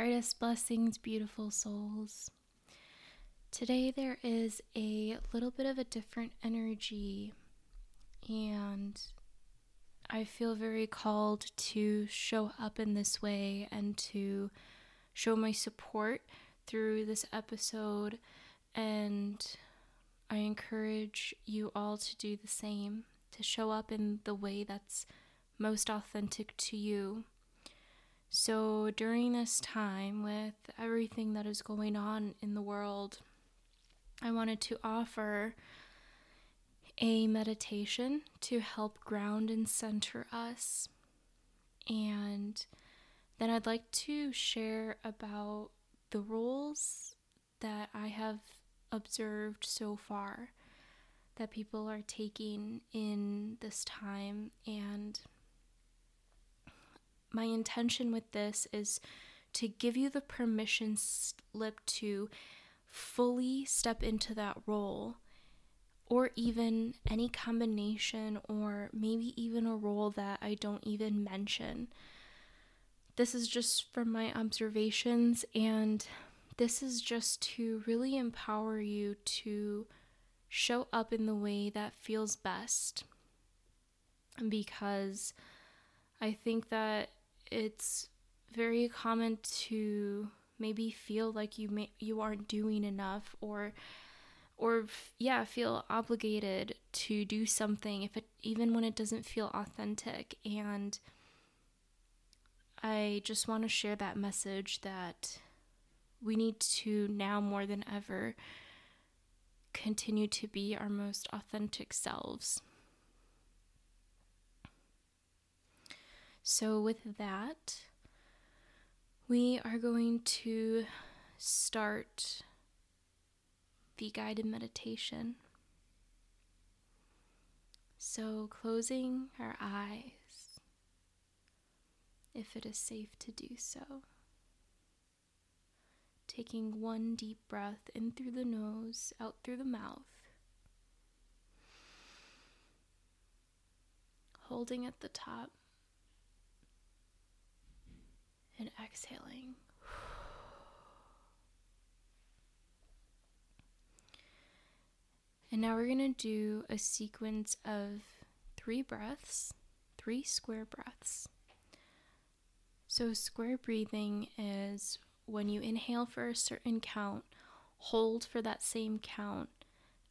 brightest blessings, beautiful souls. Today there is a little bit of a different energy, and I feel very called to show up in this way and to show my support through this episode. And I encourage you all to do the same, to show up in the way that's most authentic to you. So, during this time, with everything that is going on in the world, I wanted to offer a meditation to help ground and center us. And then I'd like to share about the roles that I have observed so far that people are taking in this time and my intention with this is to give you the permission slip to fully step into that role or even any combination or maybe even a role that I don't even mention. This is just from my observations and this is just to really empower you to show up in the way that feels best because I think that it's very common to maybe feel like you may, you aren't doing enough or or yeah feel obligated to do something if it even when it doesn't feel authentic and I just want to share that message that we need to now more than ever continue to be our most authentic selves. So, with that, we are going to start the guided meditation. So, closing our eyes, if it is safe to do so. Taking one deep breath in through the nose, out through the mouth. Holding at the top and exhaling. And now we're going to do a sequence of three breaths, three square breaths. So, square breathing is when you inhale for a certain count, hold for that same count,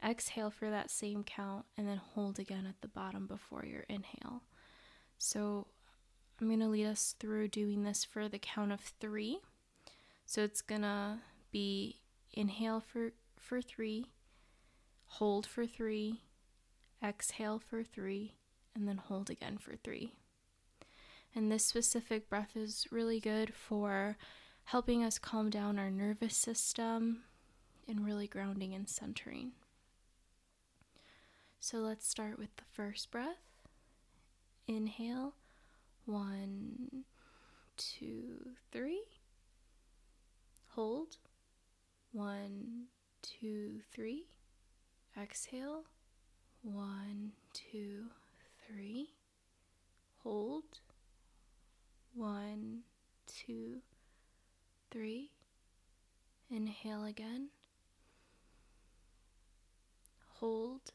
exhale for that same count, and then hold again at the bottom before your inhale. So, I'm going to lead us through doing this for the count of three. So it's going to be inhale for, for three, hold for three, exhale for three, and then hold again for three. And this specific breath is really good for helping us calm down our nervous system and really grounding and centering. So let's start with the first breath. Inhale one, two, three. Hold. One, two, three. Exhale. One, two, three. Hold. One, two, three. Inhale again. Hold.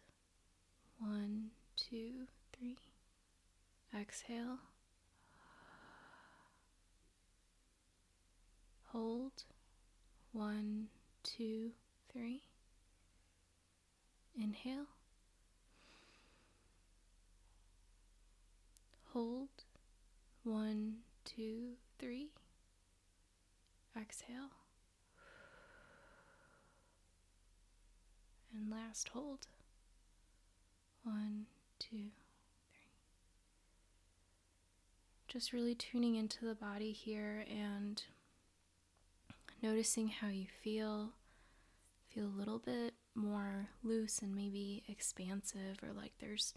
One, two, three. Exhale. Hold. One, two, three. Inhale. Hold. One, two, three. Exhale. And last hold. One, two, three. Just really tuning into the body here and noticing how you feel. Feel a little bit more loose and maybe expansive, or like there's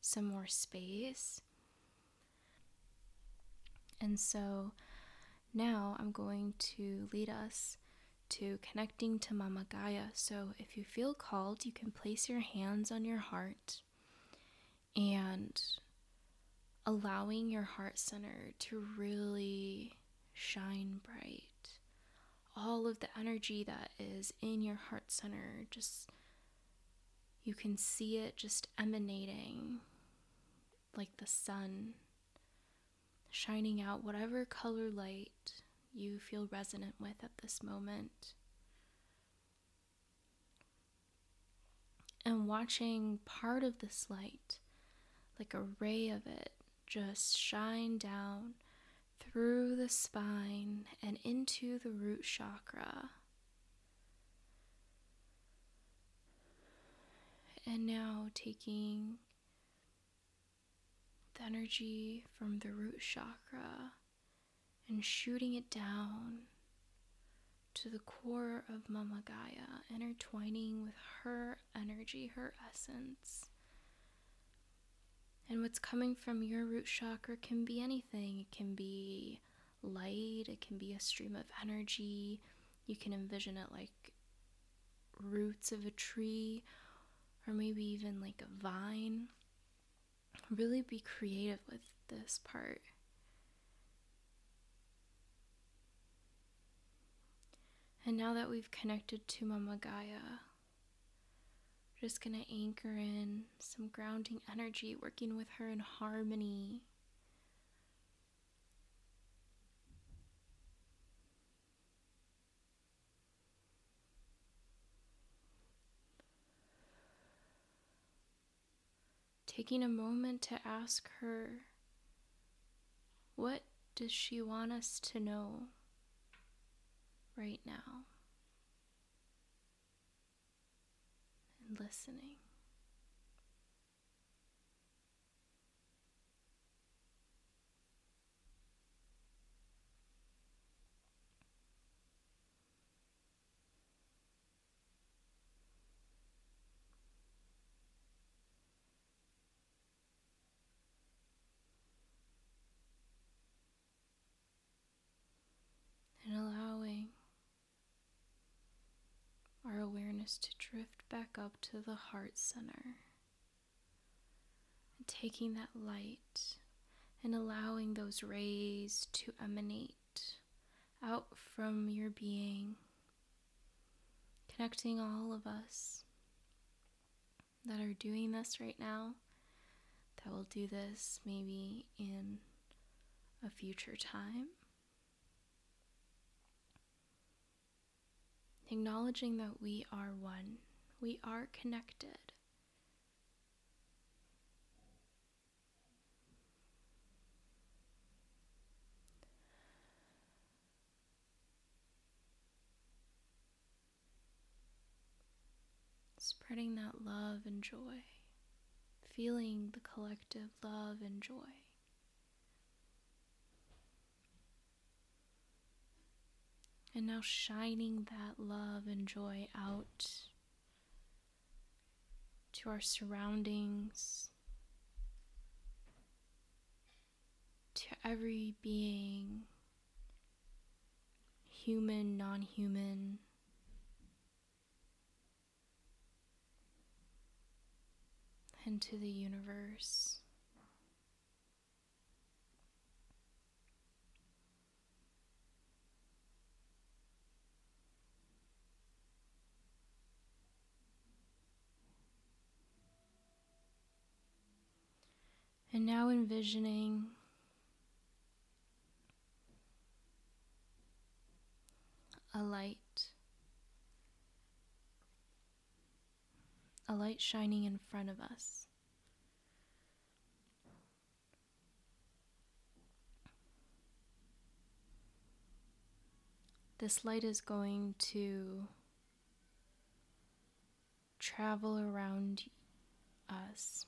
some more space. And so now I'm going to lead us to connecting to Mama Gaia. So if you feel called, you can place your hands on your heart and allowing your heart center to really shine bright all of the energy that is in your heart center. Just, you can see it just emanating like the sun, shining out whatever color light you feel resonant with at this moment. And watching part of this light, like a ray of it, just shine down through the spine and into the root chakra. And now taking the energy from the root chakra and shooting it down to the core of Mama Gaia, intertwining with her energy, her essence. And what's coming from your root chakra can be anything. It can be light, it can be a stream of energy. You can envision it like roots of a tree, or maybe even like a vine. Really be creative with this part. And now that we've connected to Mama Gaia, just going to anchor in some grounding energy, working with her in harmony. Taking a moment to ask her, what does she want us to know? right now and listening. To drift back up to the heart center. And taking that light and allowing those rays to emanate out from your being, connecting all of us that are doing this right now, that will do this maybe in a future time. Acknowledging that we are one, we are connected. Spreading that love and joy, feeling the collective love and joy. And now shining that love and joy out to our surroundings, to every being, human, non human. And to the universe. And now envisioning a light, a light shining in front of us. This light is going to travel around us.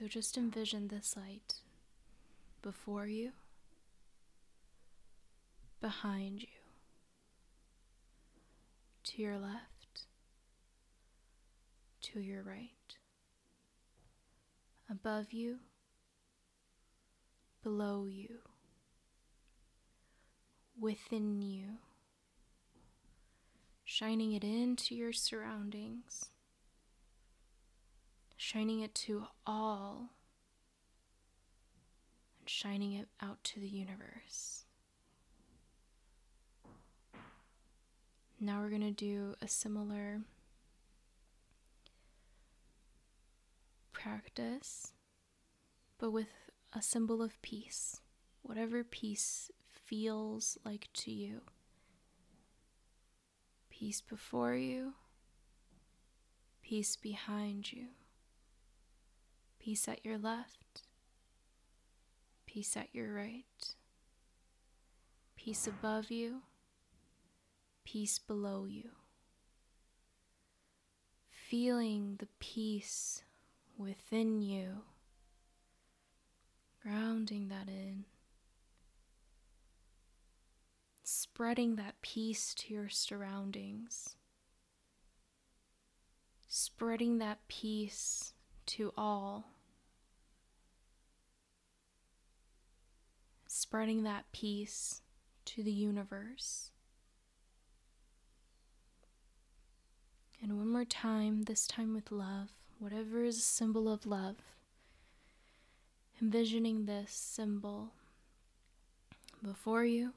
So just envision this light before you, behind you, to your left, to your right, above you, below you, within you, shining it into your surroundings shining it to all, and shining it out to the universe. Now we're going to do a similar practice, but with a symbol of peace, whatever peace feels like to you. Peace before you, peace behind you, peace at your left, peace at your right, peace above you, peace below you. Feeling the peace within you, grounding that in, spreading that peace to your surroundings, spreading that peace to all. Spreading that peace to the universe. And one more time, this time with love whatever is a symbol of love. Envisioning this symbol before you,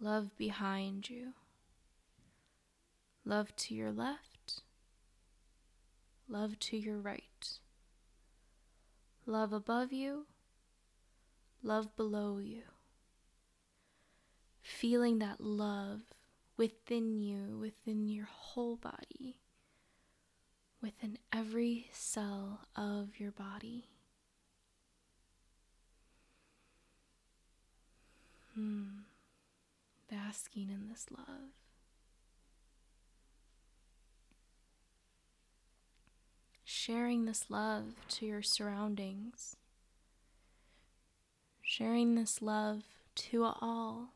love behind you, love to your left, love to your right, love above you, love below you. Feeling that love within you, within your whole body within every cell of your body. Hmm. Basking in this love. Sharing this love to your surroundings. Sharing this love to all.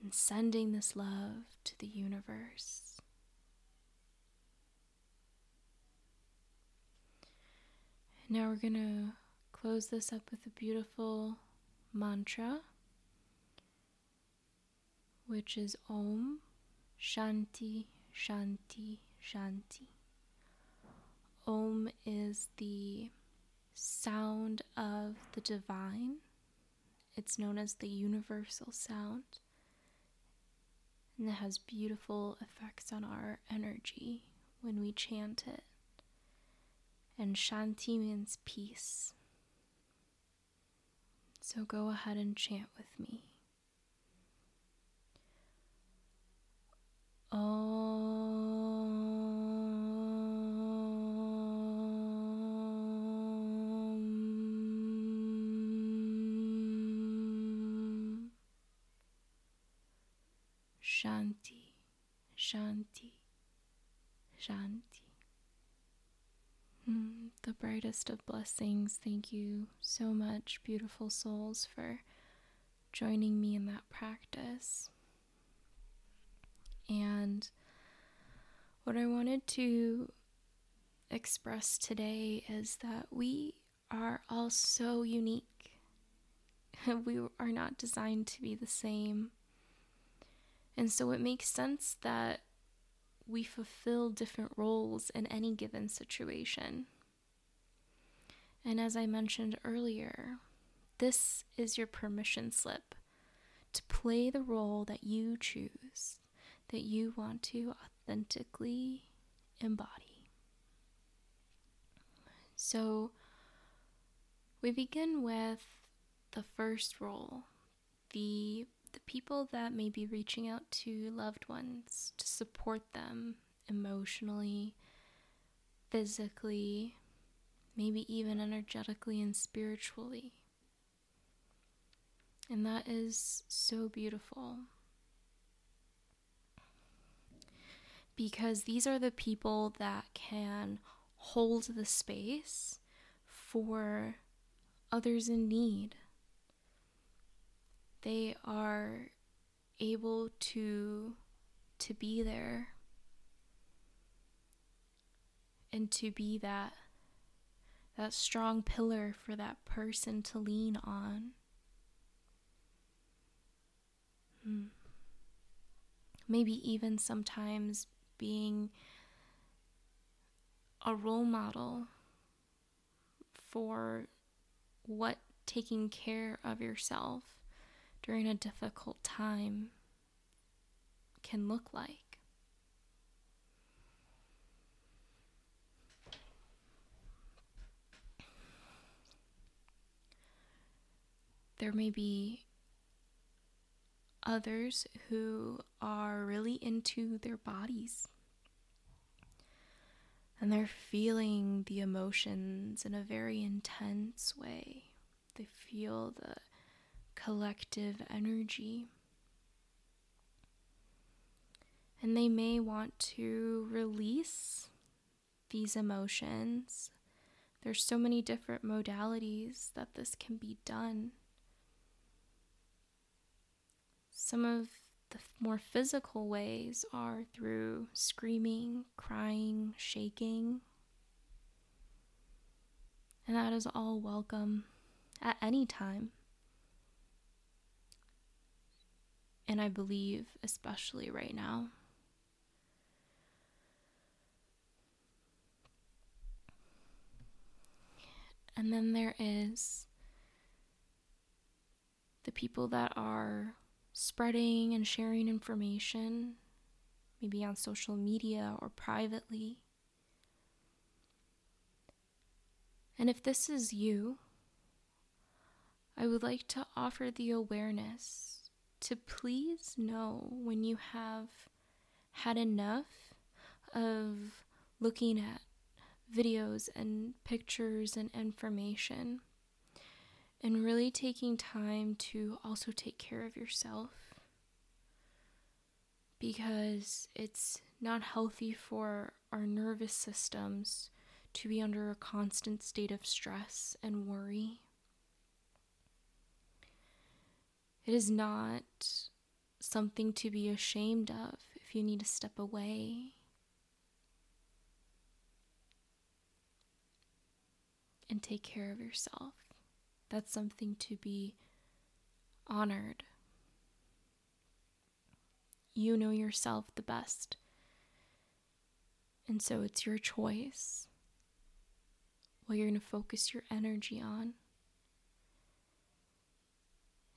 And sending this love to the universe. Now we're going to close this up with a beautiful mantra, which is Om Shanti Shanti Shanti. Om is the sound of the divine. It's known as the universal sound. And it has beautiful effects on our energy when we chant it and Shanti means peace. So go ahead and chant with me. Om Shanti, Shanti, Shanti. Mm, the brightest of blessings. Thank you so much, beautiful souls, for joining me in that practice. And what I wanted to express today is that we are all so unique. we are not designed to be the same. And so it makes sense that we fulfill different roles in any given situation. And as I mentioned earlier, this is your permission slip to play the role that you choose, that you want to authentically embody. So we begin with the first role, the the people that may be reaching out to loved ones to support them emotionally, physically, maybe even energetically and spiritually. And that is so beautiful. Because these are the people that can hold the space for others in need they are able to to be there and to be that that strong pillar for that person to lean on. Hmm. Maybe even sometimes being a role model for what taking care of yourself during a difficult time can look like. There may be others who are really into their bodies and they're feeling the emotions in a very intense way. They feel the collective energy. And they may want to release these emotions. There's so many different modalities that this can be done. Some of the more physical ways are through screaming, crying, shaking. And that is all welcome at any time. And I believe, especially right now. And then there is the people that are spreading and sharing information, maybe on social media or privately. And if this is you, I would like to offer the awareness to please know when you have had enough of looking at videos and pictures and information and really taking time to also take care of yourself because it's not healthy for our nervous systems to be under a constant state of stress and worry. It is not something to be ashamed of if you need to step away and take care of yourself. That's something to be honored. You know yourself the best. And so it's your choice what you're going to focus your energy on.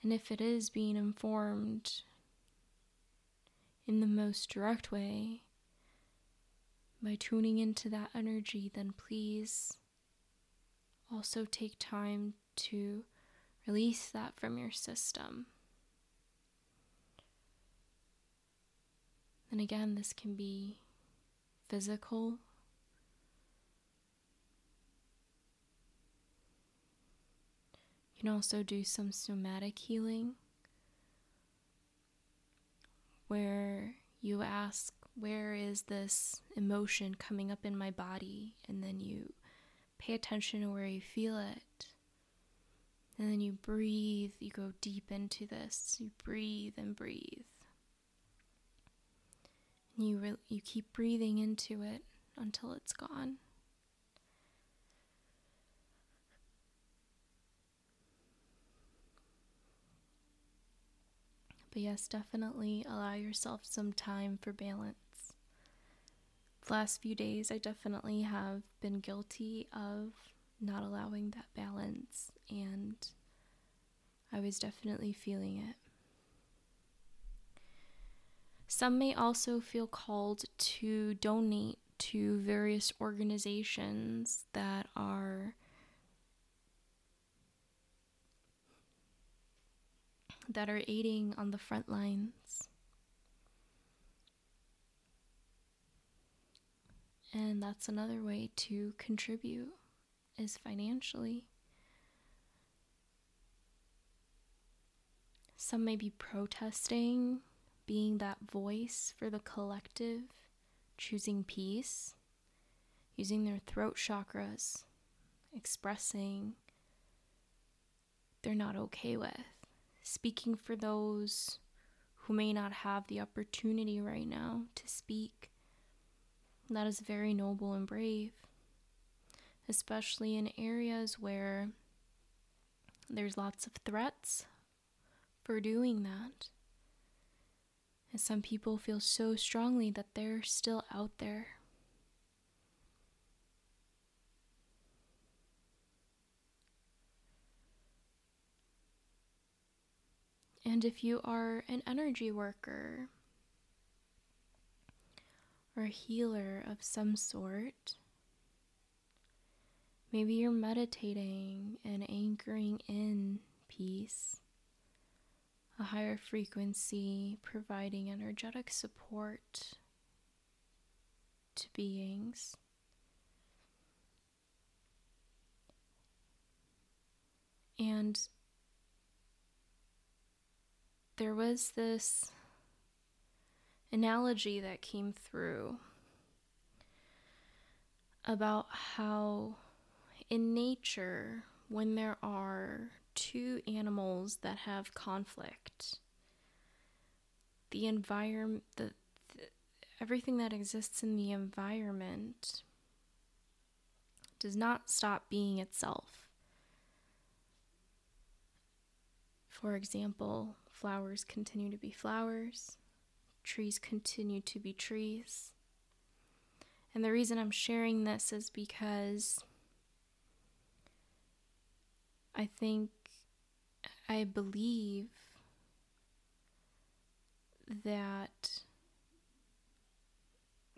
And if it is being informed in the most direct way by tuning into that energy, then please also take time to release that from your system. And again, this can be physical. You can also do some somatic healing where you ask, Where is this emotion coming up in my body? And then you pay attention to where you feel it. And then you breathe, you go deep into this. You breathe and breathe. And you re- you keep breathing into it until it's gone. But yes, definitely allow yourself some time for balance. The last few days, I definitely have been guilty of not allowing that balance, and I was definitely feeling it. Some may also feel called to donate to various organizations that are that are aiding on the front lines. And that's another way to contribute is financially. Some may be protesting, being that voice for the collective, choosing peace, using their throat chakras, expressing they're not okay with, speaking for those who may not have the opportunity right now to speak that is very noble and brave, especially in areas where there's lots of threats for doing that. And some people feel so strongly that they're still out there. And if you are an energy worker or a healer of some sort, maybe you're meditating and anchoring in peace, a higher frequency, providing energetic support to beings. And there was this analogy that came through about how in nature, when there are two animals that have conflict, the environment, the, the, everything that exists in the environment does not stop being itself. For example, Flowers continue to be flowers, trees continue to be trees. And the reason I'm sharing this is because I think, I believe that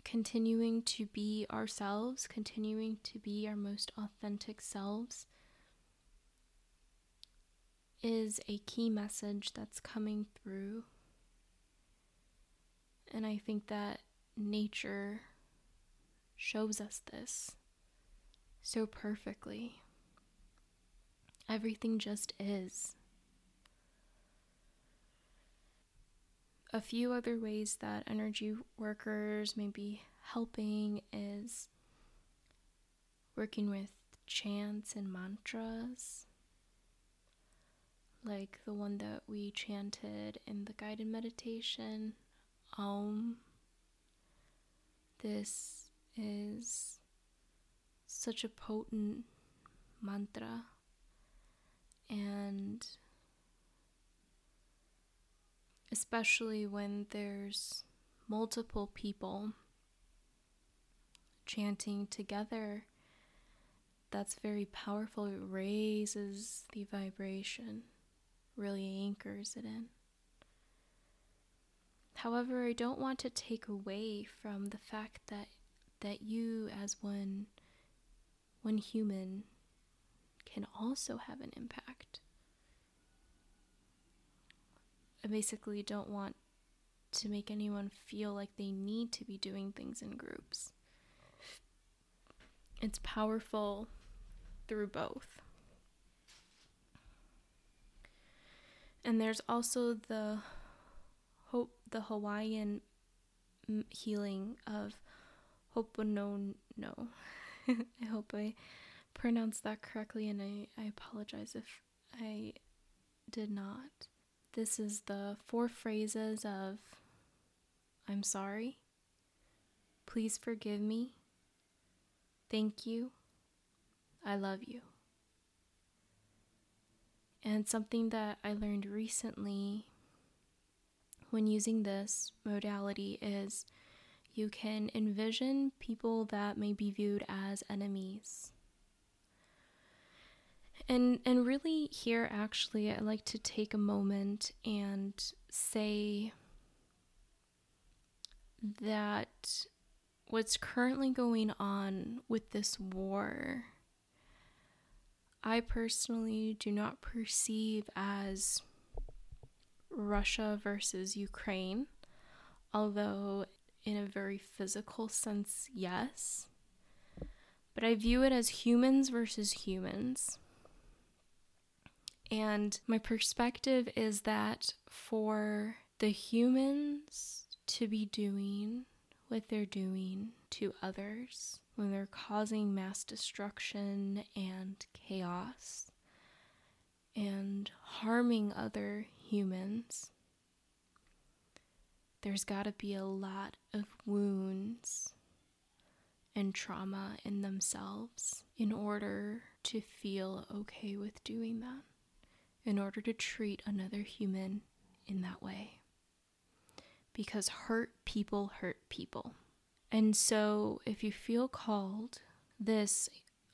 continuing to be ourselves, continuing to be our most authentic selves, is a key message that's coming through. And I think that nature shows us this so perfectly. Everything just is. A few other ways that energy workers may be helping is working with chants and mantras like the one that we chanted in the guided meditation, Om. This is such a potent mantra, and especially when there's multiple people chanting together, that's very powerful. It raises the vibration really anchors it in. However, I don't want to take away from the fact that that you as one one human can also have an impact. I basically don't want to make anyone feel like they need to be doing things in groups. It's powerful through both. And there's also the hope, the Hawaiian healing of Ho'oponopono. I hope I pronounced that correctly, and I, I apologize if I did not. This is the four phrases of I'm sorry, please forgive me, thank you, I love you. And something that I learned recently when using this modality is you can envision people that may be viewed as enemies. And and really here actually I like to take a moment and say that what's currently going on with this war I personally do not perceive as Russia versus Ukraine, although in a very physical sense, yes. But I view it as humans versus humans. And my perspective is that for the humans to be doing what they're doing to others, when they're causing mass destruction and chaos and harming other humans, there's got to be a lot of wounds and trauma in themselves in order to feel okay with doing that, in order to treat another human in that way. Because hurt people hurt people. And so, if you feel called, this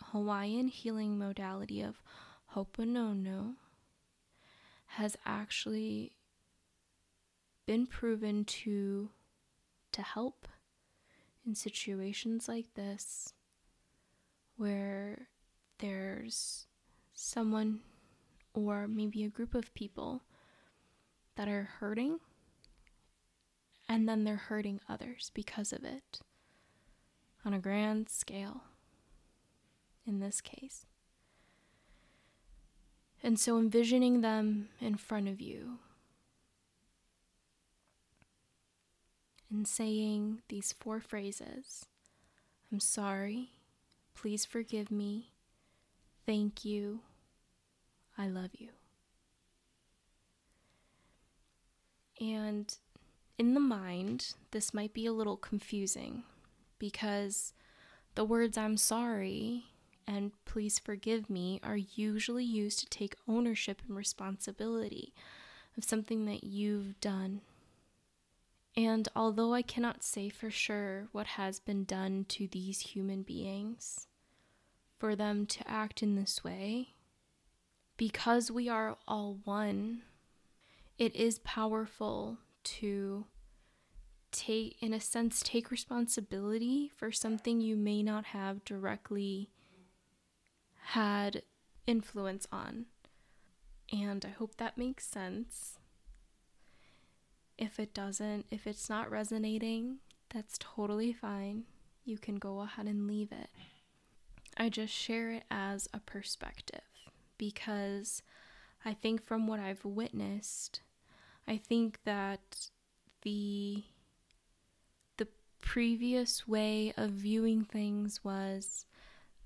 Hawaiian healing modality of Ho'oponopono has actually been proven to to help in situations like this where there's someone or maybe a group of people that are hurting and then they're hurting others because of it on a grand scale in this case. And so envisioning them in front of you and saying these four phrases I'm sorry, please forgive me, thank you, I love you. And in the mind, this might be a little confusing because the words I'm sorry and please forgive me are usually used to take ownership and responsibility of something that you've done. And although I cannot say for sure what has been done to these human beings for them to act in this way, because we are all one, it is powerful to take, in a sense, take responsibility for something you may not have directly had influence on. And I hope that makes sense. If it doesn't, if it's not resonating, that's totally fine. You can go ahead and leave it. I just share it as a perspective because I think from what I've witnessed, I think that the previous way of viewing things was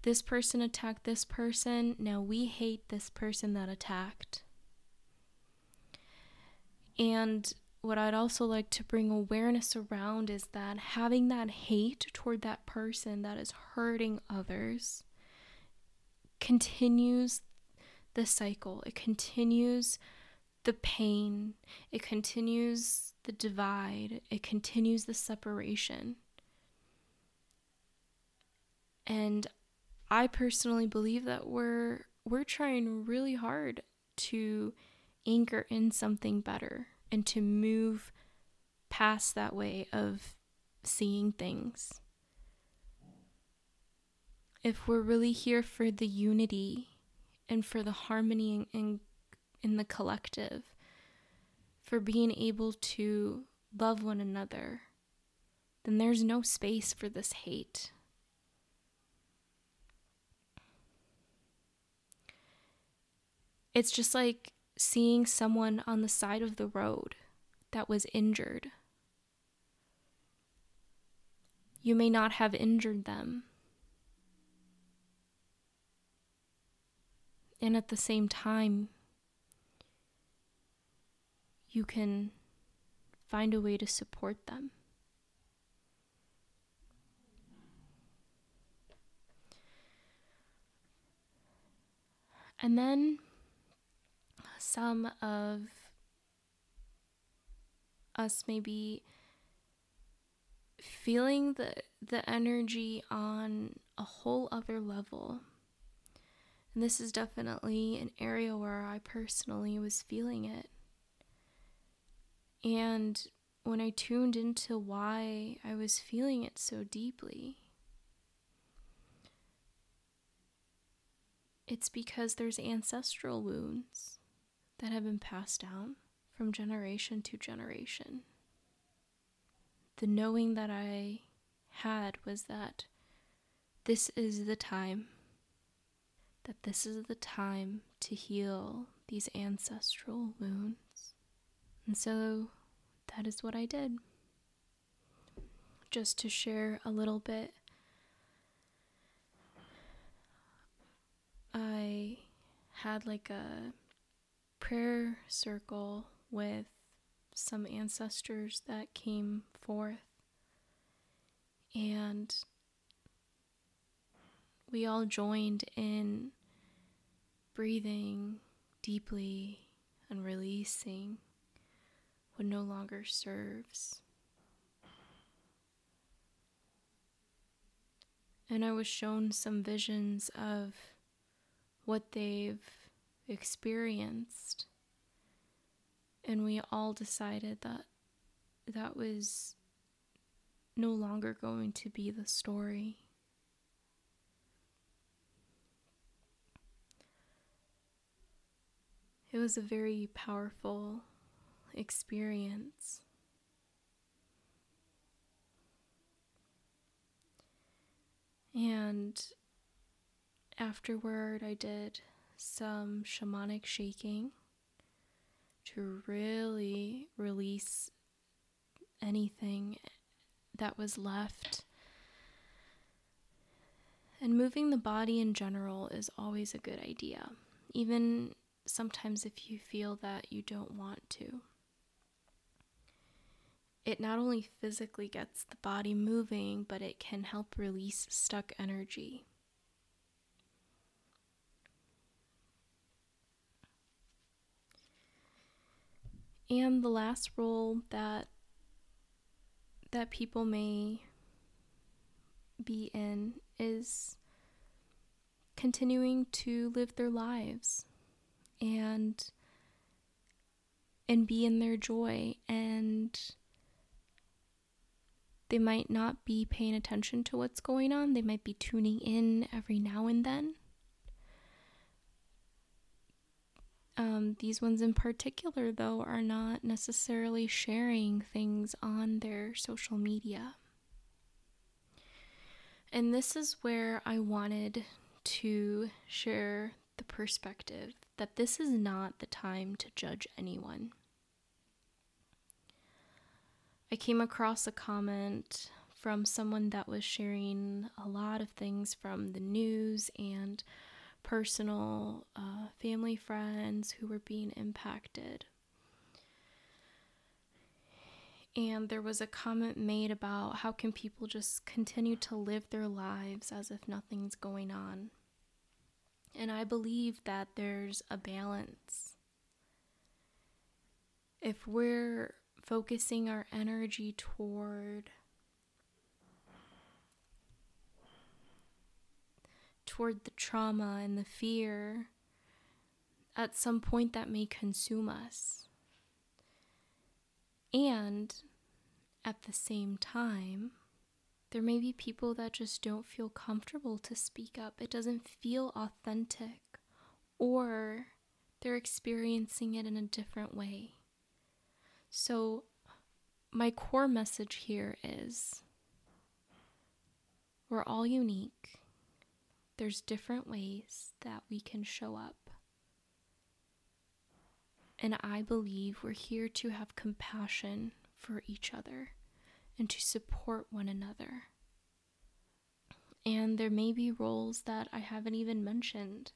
this person attacked this person, now we hate this person that attacked. And what I'd also like to bring awareness around is that having that hate toward that person that is hurting others continues the cycle. It continues the pain. It continues the divide. It continues the separation. And I personally believe that we're we're trying really hard to anchor in something better and to move past that way of seeing things. If we're really here for the unity and for the harmony in, in the collective, for being able to love one another, then there's no space for this hate. It's just like seeing someone on the side of the road that was injured. You may not have injured them. And at the same time, you can find a way to support them. And then some of us maybe feeling the the energy on a whole other level. And this is definitely an area where I personally was feeling it. And when I tuned into why I was feeling it so deeply, it's because there's ancestral wounds that have been passed down from generation to generation. The knowing that I had was that this is the time, that this is the time to heal these ancestral wounds. And so that is what I did. Just to share a little bit, I had like a prayer circle with some ancestors that came forth. And we all joined in breathing deeply and releasing what no longer serves. And I was shown some visions of what they've experienced. And we all decided that that was no longer going to be the story. It was a very powerful experience. And afterward, I did some shamanic shaking to really release anything that was left. And moving the body in general is always a good idea, even sometimes if you feel that you don't want to. It not only physically gets the body moving, but it can help release stuck energy. And the last role that that people may be in is continuing to live their lives and and be in their joy and they might not be paying attention to what's going on. They might be tuning in every now and then. Um, these ones in particular though are not necessarily sharing things on their social media. And this is where i wanted to share the perspective that this is not the time to judge anyone. I came across a comment from someone that was sharing a lot of things from the news and personal uh, family friends who were being impacted. And there was a comment made about how can people just continue to live their lives as if nothing's going on. And I believe that there's a balance. If we're focusing our energy toward toward the trauma and the fear, at some point that may consume us. And at the same time, there may be people that just don't feel comfortable to speak up. It doesn't feel authentic, or they're experiencing it in a different way. So, my core message here is we're all unique. There's different ways that we can show up. And I believe we're here to have compassion for each other and to support one another. And there may be roles that I haven't even mentioned,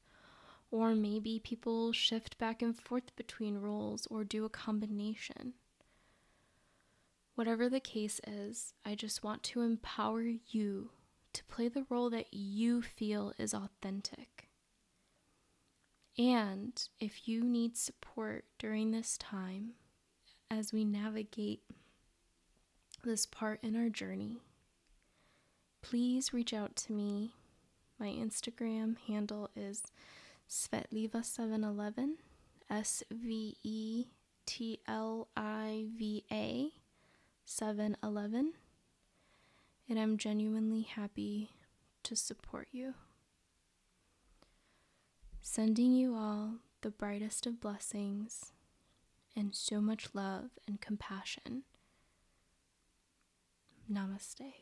or maybe people shift back and forth between roles or do a combination. Whatever the case is, I just want to empower you to play the role that you feel is authentic. And if you need support during this time as we navigate this part in our journey, please reach out to me. My Instagram handle is Svetliva711, S V E T L I V A 711. And I'm genuinely happy to support you. Sending you all the brightest of blessings and so much love and compassion. Namaste.